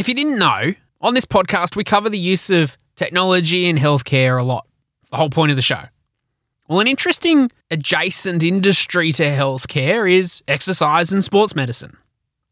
If you didn't know, on this podcast, we cover the use of technology in healthcare a lot. It's the whole point of the show. Well, an interesting adjacent industry to healthcare is exercise and sports medicine.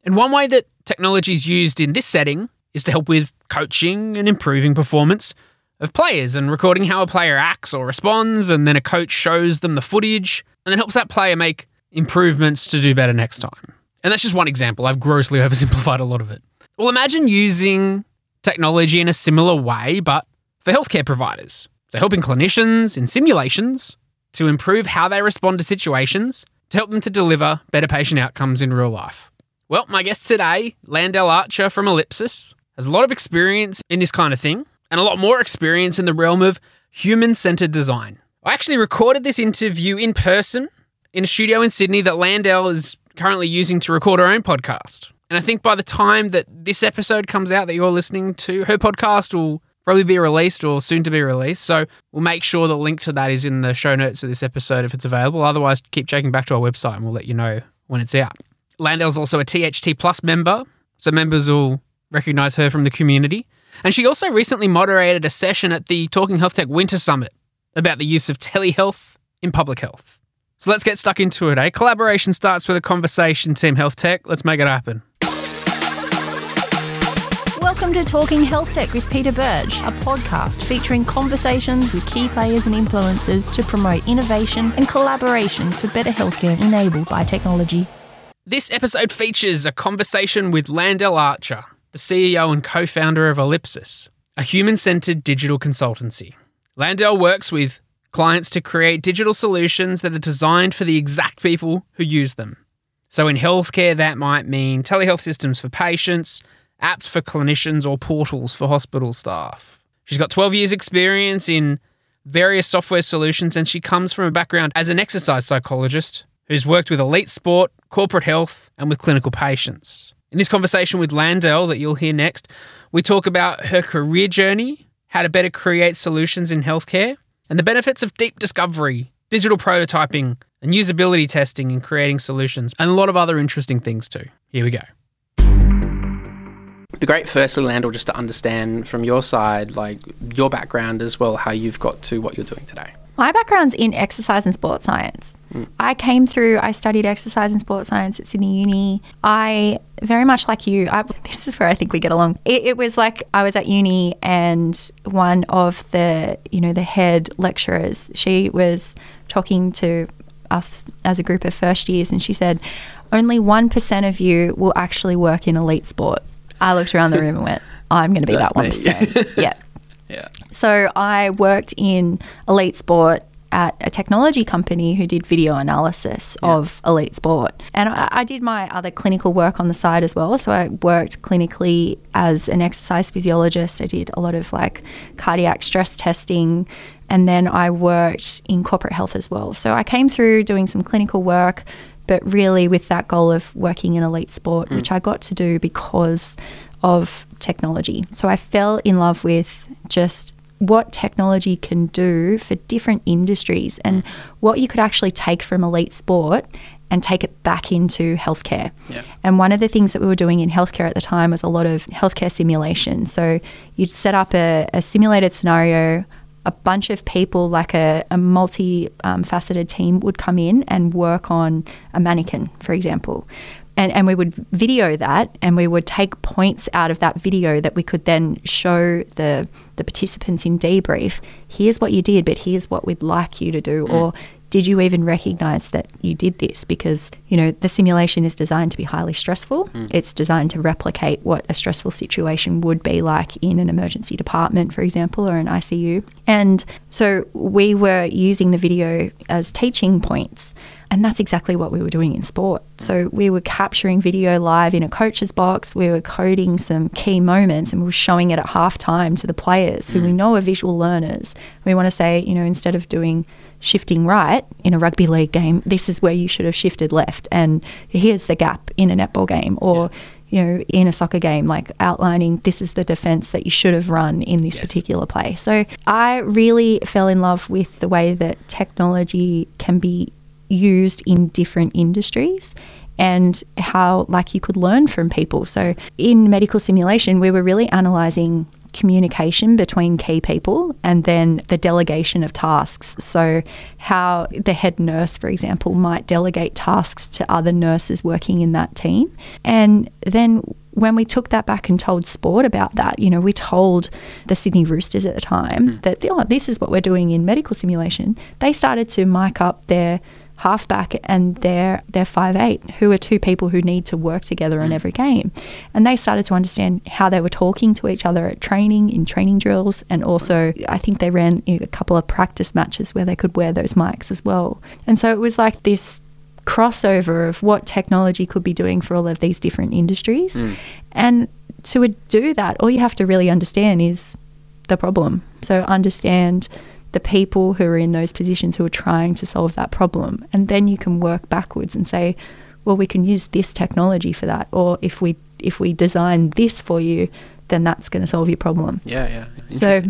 And one way that technology is used in this setting is to help with coaching and improving performance of players and recording how a player acts or responds, and then a coach shows them the footage and then helps that player make improvements to do better next time. And that's just one example. I've grossly oversimplified a lot of it. Well, imagine using technology in a similar way, but for healthcare providers. So, helping clinicians in simulations to improve how they respond to situations to help them to deliver better patient outcomes in real life. Well, my guest today, Landell Archer from Ellipsis, has a lot of experience in this kind of thing and a lot more experience in the realm of human centered design. I actually recorded this interview in person in a studio in Sydney that Landell is currently using to record her own podcast. And I think by the time that this episode comes out that you're listening to, her podcast will probably be released or soon to be released. So we'll make sure the link to that is in the show notes of this episode if it's available. Otherwise, keep checking back to our website and we'll let you know when it's out. Landell's also a THT Plus member, so members will recognize her from the community. And she also recently moderated a session at the Talking Health Tech Winter Summit about the use of telehealth in public health. So let's get stuck into it, eh? Collaboration starts with a conversation, Team Health Tech. Let's make it happen. Welcome to Talking Health Tech with Peter Burge, a podcast featuring conversations with key players and influencers to promote innovation and collaboration for better healthcare enabled by technology. This episode features a conversation with Landell Archer, the CEO and co founder of Ellipsis, a human centered digital consultancy. Landell works with clients to create digital solutions that are designed for the exact people who use them. So, in healthcare, that might mean telehealth systems for patients, apps for clinicians, or portals for hospital staff. She's got 12 years' experience in various software solutions, and she comes from a background as an exercise physiologist who's worked with elite sport, corporate health, and with clinical patients. In this conversation with Landell that you'll hear next, we talk about her career journey, how to better create solutions in healthcare, and the benefits of deep discovery, digital prototyping, and usability testing in creating solutions, and a lot of other interesting things too. Here we go. It'd be great, firstly, Landell, just to understand from your side, like your background as well, how you've got to what you're doing today. My background's in exercise and sports science. Mm. I came through, I studied exercise and sports science at Sydney Uni. I, very much like you, I, this is where I think we get along. It, it, was like I was at uni and one of the, you know, the head lecturers, she was talking to us as a group of first years and she said, only 1% of you will actually work in elite sport. I looked around the room and went, I'm going to be That's that 1%. yeah. Yeah. So I worked in elite sport at a technology company who did video analysis yeah. of elite sport. And I, I, did my other clinical work on the side as well. So I worked clinically as an exercise physiologist. I did a lot of like cardiac stress testing. And then I worked in corporate health as well. So I came through doing some clinical work, but really with that goal of working in elite sport, mm. which I got to do because of technology. So I fell in love with just what technology can do for different industries and what you could actually take from elite sport and take it back into healthcare. Yeah. And one of the things that we were doing in healthcare at the time was a lot of healthcare simulation. So you'd set up a, a simulated scenario. A bunch of people, like a, a multi um, faceted team, would come in and work on a mannequin, for example. And, and we would video that and we would take points out of that video that we could then show the the participants in debrief. Here's what you did but here's what we'd like you to do. Mm. or did you even recognize that you did this? Because you know the simulation is designed to be highly stressful. Mm. it's designed to replicate what a stressful situation would be like in an emergency department for example or an ICU and so we were using the video as teaching points and that's exactly what we were doing in sport. So we were capturing video live in a coach's box. We were coding some key moments and we were showing it at halftime to the players who mm. we know are visual learners. We want to say, you know, instead of doing shifting right in a rugby league game, this is where you should have shifted left. And here's the gap in a netball game or, yeah. you know, in a soccer game, like outlining this is the defense that you should have run in this yes. particular play. So I really fell in love with the way that technology can be used in different industries and how like you could learn from people. So in medical simulation, we were really analyzing communication between key people and then the delegation of tasks. So, how the head nurse, for example, might delegate tasks to other nurses working in that team. And then when we took that back and told sport about that, you know, we told the Sydney Roosters at the time mm. that, oh, this is what we're doing in medical simulation. They started to mic up their halfback and they're they're five eight, who are two people who need to work together in mm. every game. And they started to understand how they were talking to each other at training, in training drills, and also I think they ran a couple of practice matches where they could wear those mics as well. And so it was like this crossover of what technology could be doing for all of these different industries. Mm. And to do that, all you have to really understand is the problem. So understand the people who are in those positions who are trying to solve that problem. And then you can work backwards and say, well, we can use this technology for that. Or if we if we design this for you, then that's going to solve your problem. Yeah, yeah. So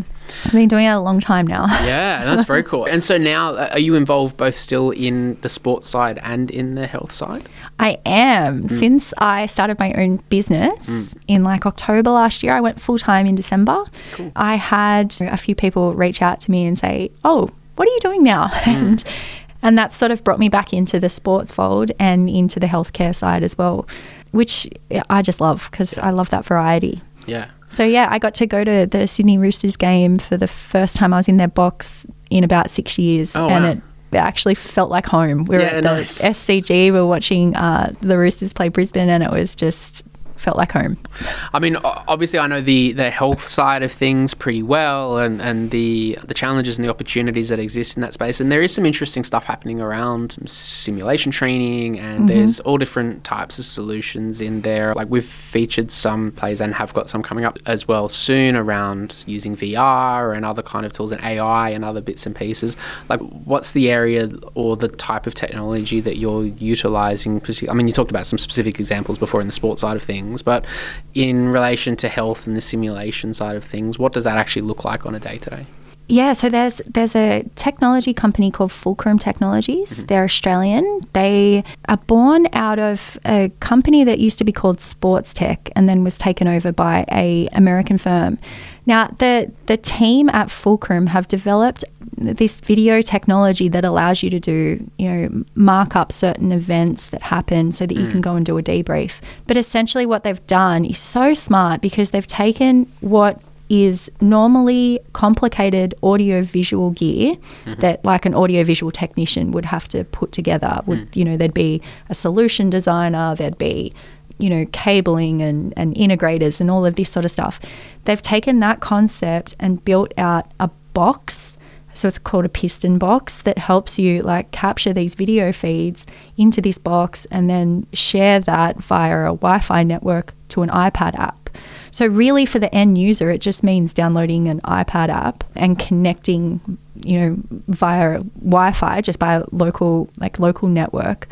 I've been doing it a long time now. yeah, that's very cool. And so now, uh, are you involved both still in the sports side and in the health side? I am. Mm. Since I started my own business mm. in like October last year, I went full time in December. Cool. I had a few people reach out to me and say, "Oh, what are you doing now?" Mm. and and that sort of brought me back into the sports fold and into the healthcare side as well, which I just love because yeah. I love that variety. Yeah. So yeah, I got to go to the Sydney Roosters game for the first time I was in their box in about six years, oh, and wow. it it actually felt like home. We were yeah, at the nice. SCG, we were watching uh, the Roosters play Brisbane, and it was just felt like home. I mean, obviously, I know the, the health side of things pretty well, and, and the the challenges and the opportunities that exist in that space. And there is some interesting stuff happening around simulation training, and mm-hmm. there's all different types of solutions in there. Like we've featured some plays and have got some coming up as well soon around using VR and other kind of tools and AI and other bits and pieces. Like, what's the area or the type of technology that you're utilizing? I mean, you talked about some specific examples before in the sports side of things things. But in relation to health and the simulation side of things, what does that actually look like on a day to day? Yeah, so there's there's a technology company called Fulcrum Technologies. Mm-hmm. They're Australian. They are born out of a company that used to be called Sports Tech and then was taken over by a American firm. Now, the the team at Fulcrum have developed this video technology that allows you to do, you know, mark up certain events that happen so that mm. you can go and do a debrief. But essentially what they've done is so smart because they've taken what is normally complicated audio visual gear mm-hmm. that like an audio visual technician would have to put together would mm. you know there'd be a solution designer there'd be you know cabling and, and integrators and all of this sort of stuff they've taken that concept and built out a box so it's called a piston box that helps you like capture these video feeds into this box and then share that via a Wi-Fi network to an iPad app. So really for the end user it just means downloading an iPad app and connecting, you know, via Wi-Fi just by a local like local network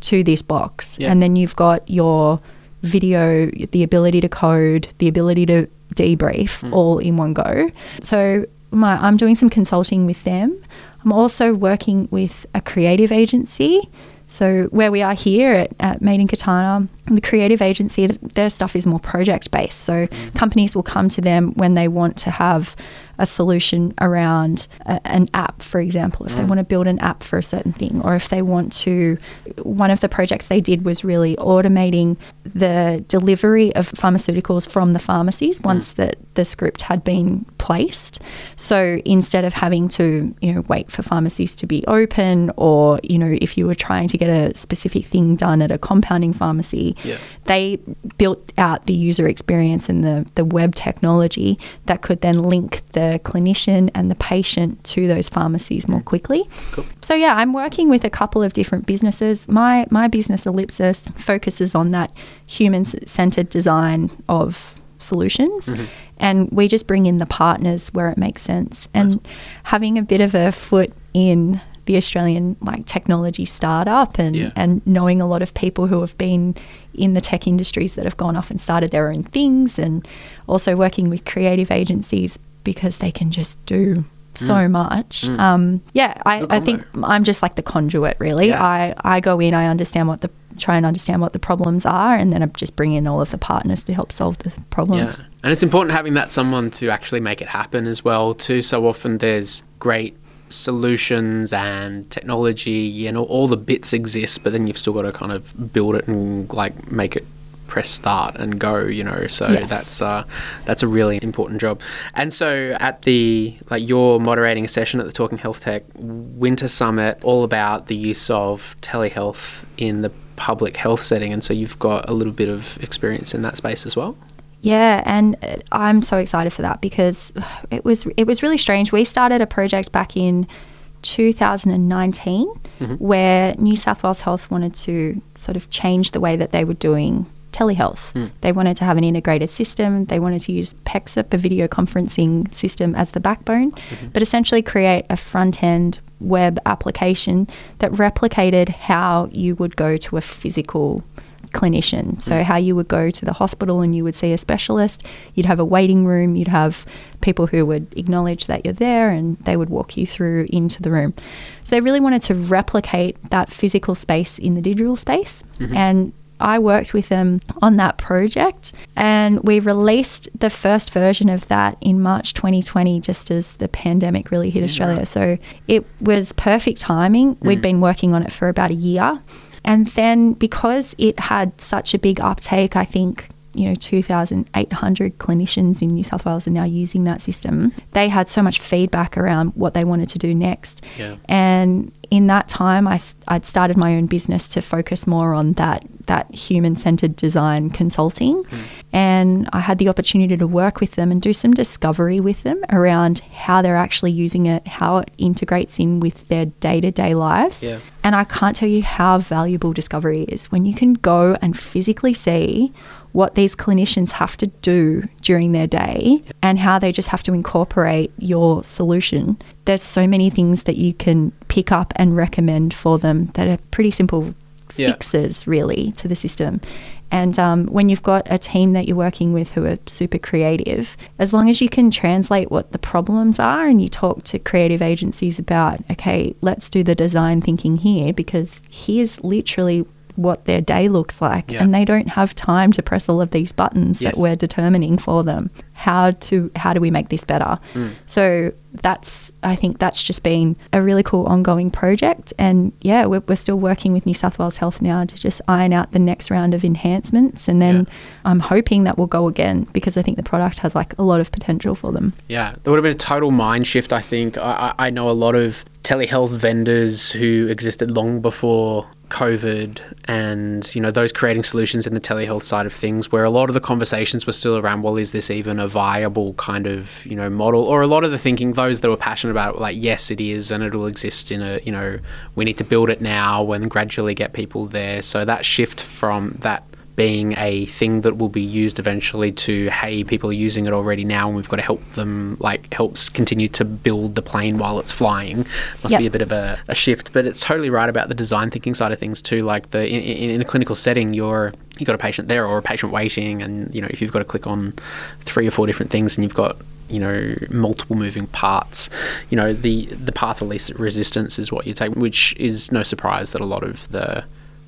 to this box. Yeah. And then you've got your video, the ability to code, the ability to debrief mm. all in one go. So my, I'm doing some consulting with them. I'm also working with a creative agency. So where we are here at, at Made in Katana, the creative agency, their stuff is more project based. So mm. companies will come to them when they want to have a solution around a, an app, for example, if mm. they want to build an app for a certain thing, or if they want to. One of the projects they did was really automating the delivery of pharmaceuticals from the pharmacies once mm. that the script had been placed. So instead of having to, you know, wait for pharmacies to be open, or you know, if you were trying to get a specific thing done at a compounding pharmacy, yeah. they built out the user experience and the the web technology that could then link the clinician and the patient to those pharmacies more quickly. Cool. So yeah, I'm working with a couple of different businesses. My my business Ellipsis focuses on that human centered design of solutions. Mm-hmm. And we just bring in the partners where it makes sense. And nice. having a bit of a foot in the Australian like technology startup and yeah. and knowing a lot of people who have been in the tech industries that have gone off and started their own things and also working with creative agencies because they can just do so much. Um, yeah, I, I think I'm just like the conduit, really. Yeah. I, I go in, I understand what the try and understand what the problems are, and then I just bring in all of the partners to help solve the Yeah. problems. And it's important having that someone to actually make it happen as well too. So often there's great solutions and technology and all, all the bits exist, but then you've still got to kind of build it and like make it press start and go, you know. So Yes. that's uh, that's a really important job. And so at the like you're moderating a session at the Talking Health Tech Winter Summit all about the use of telehealth in the public health setting and so you've got a little bit of experience in that space as well. Yeah, and uh, I'm so excited for that because it was it was really strange. We started a project back in 2019 mm-hmm. where New South Wales Health wanted to sort of change the way that they were doing telehealth. Hmm. They wanted to have an integrated system. They wanted to use PEXIP, a video conferencing system, as the backbone, mm-hmm. but essentially create a front end web application that replicated how you would go to a physical clinician. So, mm. how you would go to the hospital and you would see a specialist, you'd have a waiting room, you'd have people who would acknowledge that you're there and they would walk you through into the room. So, they really wanted to replicate that physical space in the digital space. Mm-hmm. And I worked with them on that project and we released the first version of that in March 2020, just as the pandemic really hit Australia. So it was perfect timing. We'd mm. been working on it for about a year. And then because it had such a big uptake, I think, you know, 2,800 clinicians in New South Wales are now using that system. They had so much feedback around what they wanted to do next. Yeah. And in that time, I, I'd started my own business to focus more on that, that human centered design consulting. Hmm. And I had the opportunity to work with them and do some discovery with them around how they're actually using it, how it integrates in with their day to day lives. Yeah. And I can't tell you how valuable discovery is when you can go and physically see what these clinicians have to do during their day and how they just have to incorporate your solution. There's so many things that you can pick up and recommend for them that are pretty simple Yeah. fixes, really, to the system. And um, when you've got a team that you're working with who are super creative, as long as you can translate what the problems are and you talk to creative agencies about, okay, let's do the design thinking here because here's literally what their day looks like Yeah. and they don't have time to press all of these buttons Yes. that we're determining for them how to how do we make this better Hmm. so that's i think that's just been a really cool ongoing project and yeah we're, we're still working with new south wales health now to just iron out the next round of enhancements and then Yeah. i'm hoping that we'll go again because i think the product has like a lot of potential for them Yeah, there would have been a total mind shift. I think I I know a lot of telehealth vendors who existed long before COVID, and you know those creating solutions in the telehealth side of things, where a lot of the conversations were still around, well, is this even a viable kind of you know model? Or a lot of the thinking, those that were passionate about it, were like, yes, it is, and it'll exist in a you know we need to build it now and gradually get people there. So that shift from that being a thing that will be used eventually to hey people are using it already now and we've got to help them like helps continue to build the plane while it's flying must Yep. be a bit of a, a shift but it's totally right about the design thinking side of things too like the in, in, in a clinical setting you're you got a patient there or a patient waiting and you know if you've got to click on three or four different things and you've got you know multiple moving parts you know the the path of least resistance is what you take which is no surprise that a lot of the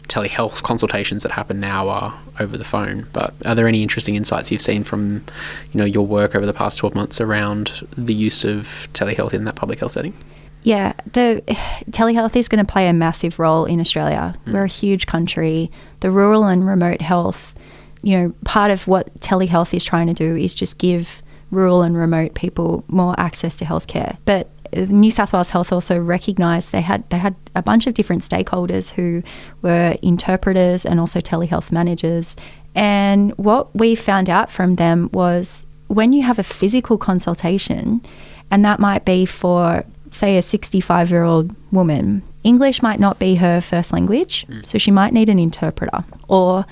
telehealth consultations that happen now are over the phone. But are there any interesting insights you've seen from, you know, your work over the past 12 months around the use of telehealth in that public health setting? Yeah, the telehealth is going to play a massive role in Australia. Hmm. We're a huge country. The rural and remote health, you know, part of what telehealth is trying to do is just give rural and remote people more access to healthcare. But New South Wales Health also recognised they had they had a bunch of different stakeholders who were interpreters and also telehealth managers. And what we found out from them was when you have a physical consultation, and that might be for say a 65 year old woman, English might not be her first language, mm. so she might need an interpreter, or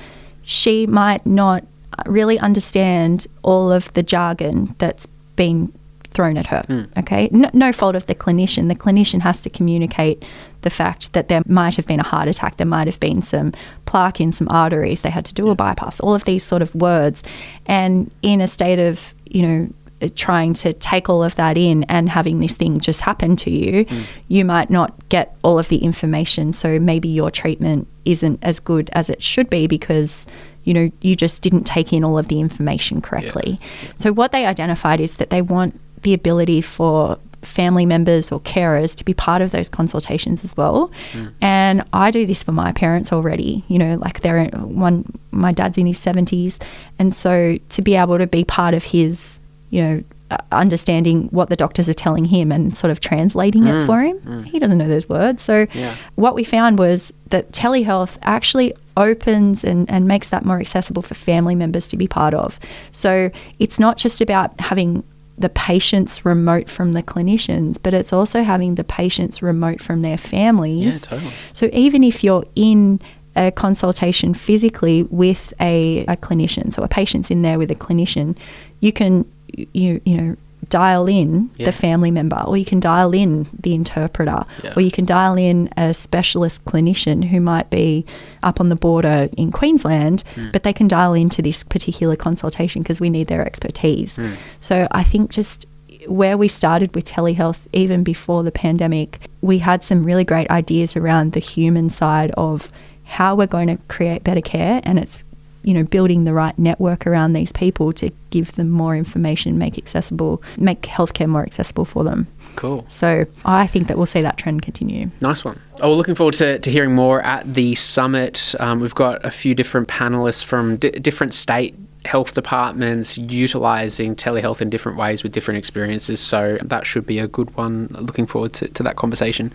she might not really understand all of the jargon that's been thrown at her. Okay, no, no fault of the clinician. The clinician has to communicate the fact that there might have been a heart attack, there might have been some plaque in some arteries, they had to do a bypass, all of these sort of words. And in a state of, you know, uh, trying to take all of that in and having this thing just happen to you, you might not get all of the information. So maybe your treatment isn't as good as it should be because you know you just didn't take in all of the information correctly. So what they identified is that they want the ability for family members or carers to be part of those consultations as well. Mm. And I do this for my parents already. You know, like they're one. My dad's in his seventies, and so to be able to be part of his, you know. uh, Understanding what the doctors are telling him and sort of translating it mm. for him. Mm. He doesn't know those words. So, Yeah. what we found was that telehealth actually opens and, and makes that more accessible for family members to be part of. So it's not just about having the patients remote from the clinicians, but it's also having the patients remote from their families. Yeah, totally. So even if you're in a consultation physically with a, a clinician, so a patient's in there with a clinician, you can you you know dial in Yeah. the family member or you can dial in the interpreter Yeah. or you can dial in a specialist clinician who might be up on the border in Queensland Hmm. but they can dial into this particular consultation because we need their expertise Hmm. so i think just where we started with telehealth even before the pandemic we had some really great ideas around the human side of how we're going to create better care and it's you know building the right network around these people to give them more information make accessible make healthcare more accessible for them Cool. so i think that we'll see that trend continue Nice one. Oh, we're looking forward to, to hearing more at the summit. Um, we've got a few different panelists from di different state health departments utilizing telehealth in different ways with different experiences. So that should be a good one. Looking forward to, to that conversation.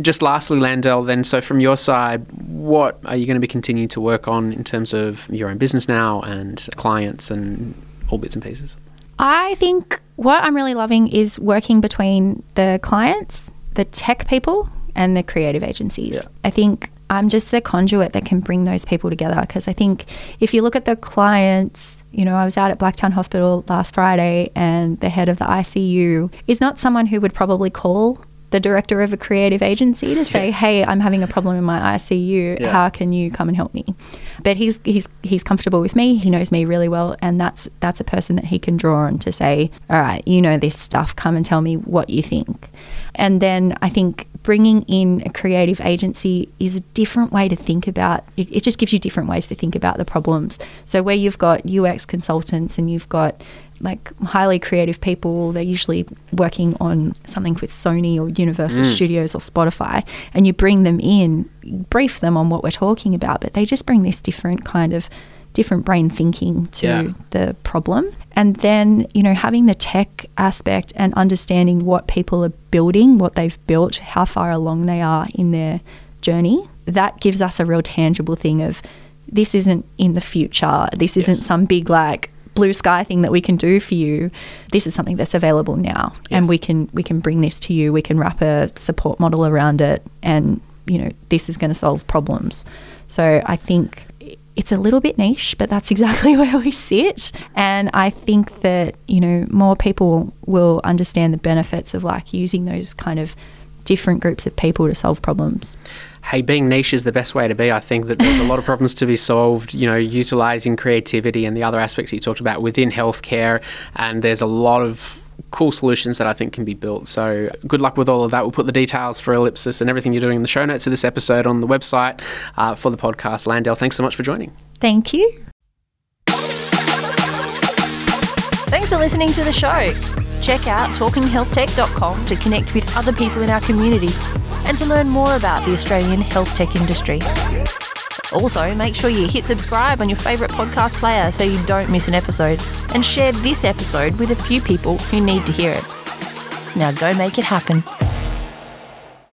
Just lastly, Landell, then, so from your side, what are you going to be continuing to work on in terms of your own business now and clients and all bits and pieces? I think what I'm really loving is working between the clients, the tech people, and the creative agencies. Yeah. I think I'm just the conduit that can bring those people together because I think if you look at the clients, you know, I was out at Blacktown Hospital last Friday and the head of the ICU is not someone who would probably call the director of a creative agency to say, "Hey, I'm having a problem in my ICU. Yeah. How can you come and help me?" But he's he's he's comfortable with me. He knows me really well, and that's that's a person that he can draw on to say, "All right, you know this stuff. Come and tell me what you think." And then I think bringing in a creative agency is a different way to think about it, it just gives you different ways to think about the problems. So where you've got ux consultants and you've got like highly creative people they're usually working on something with sony or universal mm. studios or spotify and you bring them in brief them on what we're talking about but they just bring this different kind of different brain thinking to Yeah. the problem. And then, you know, having the tech aspect and understanding what people are building, what they've built, how far along they are in their journey, that gives us a real tangible thing of this isn't in the future. This isn't Yes. some big like blue sky thing that we can do for you. This is something that's available now. Yes. And we can we can bring this to you. We can wrap a support model around it and, you know, this is going to solve problems. So I think it's a little bit niche, but that's exactly where we sit. And I think that, you know, more people will understand the benefits of like using those kind of different groups of people to solve problems. hey, being niche is the best way to be. I think that there's a lot of problems to be solved, you know, utilizing creativity and the other aspects you talked about within healthcare. And there's a lot of cool solutions that I think can be built. So good luck with all of that. We'll put the details for Ellipsis and everything you're doing in the show notes of this episode on the website uh, for the podcast. Landell, thanks so much for joining. Thank you. Thanks for listening to the show. Check out talkinghealthtech.com to connect with other people in our community and to learn more about the Australian health tech industry. Also, make sure you hit subscribe on your favourite podcast player so you don't miss an episode and share this episode with a few people who need to hear it. Now go make it happen.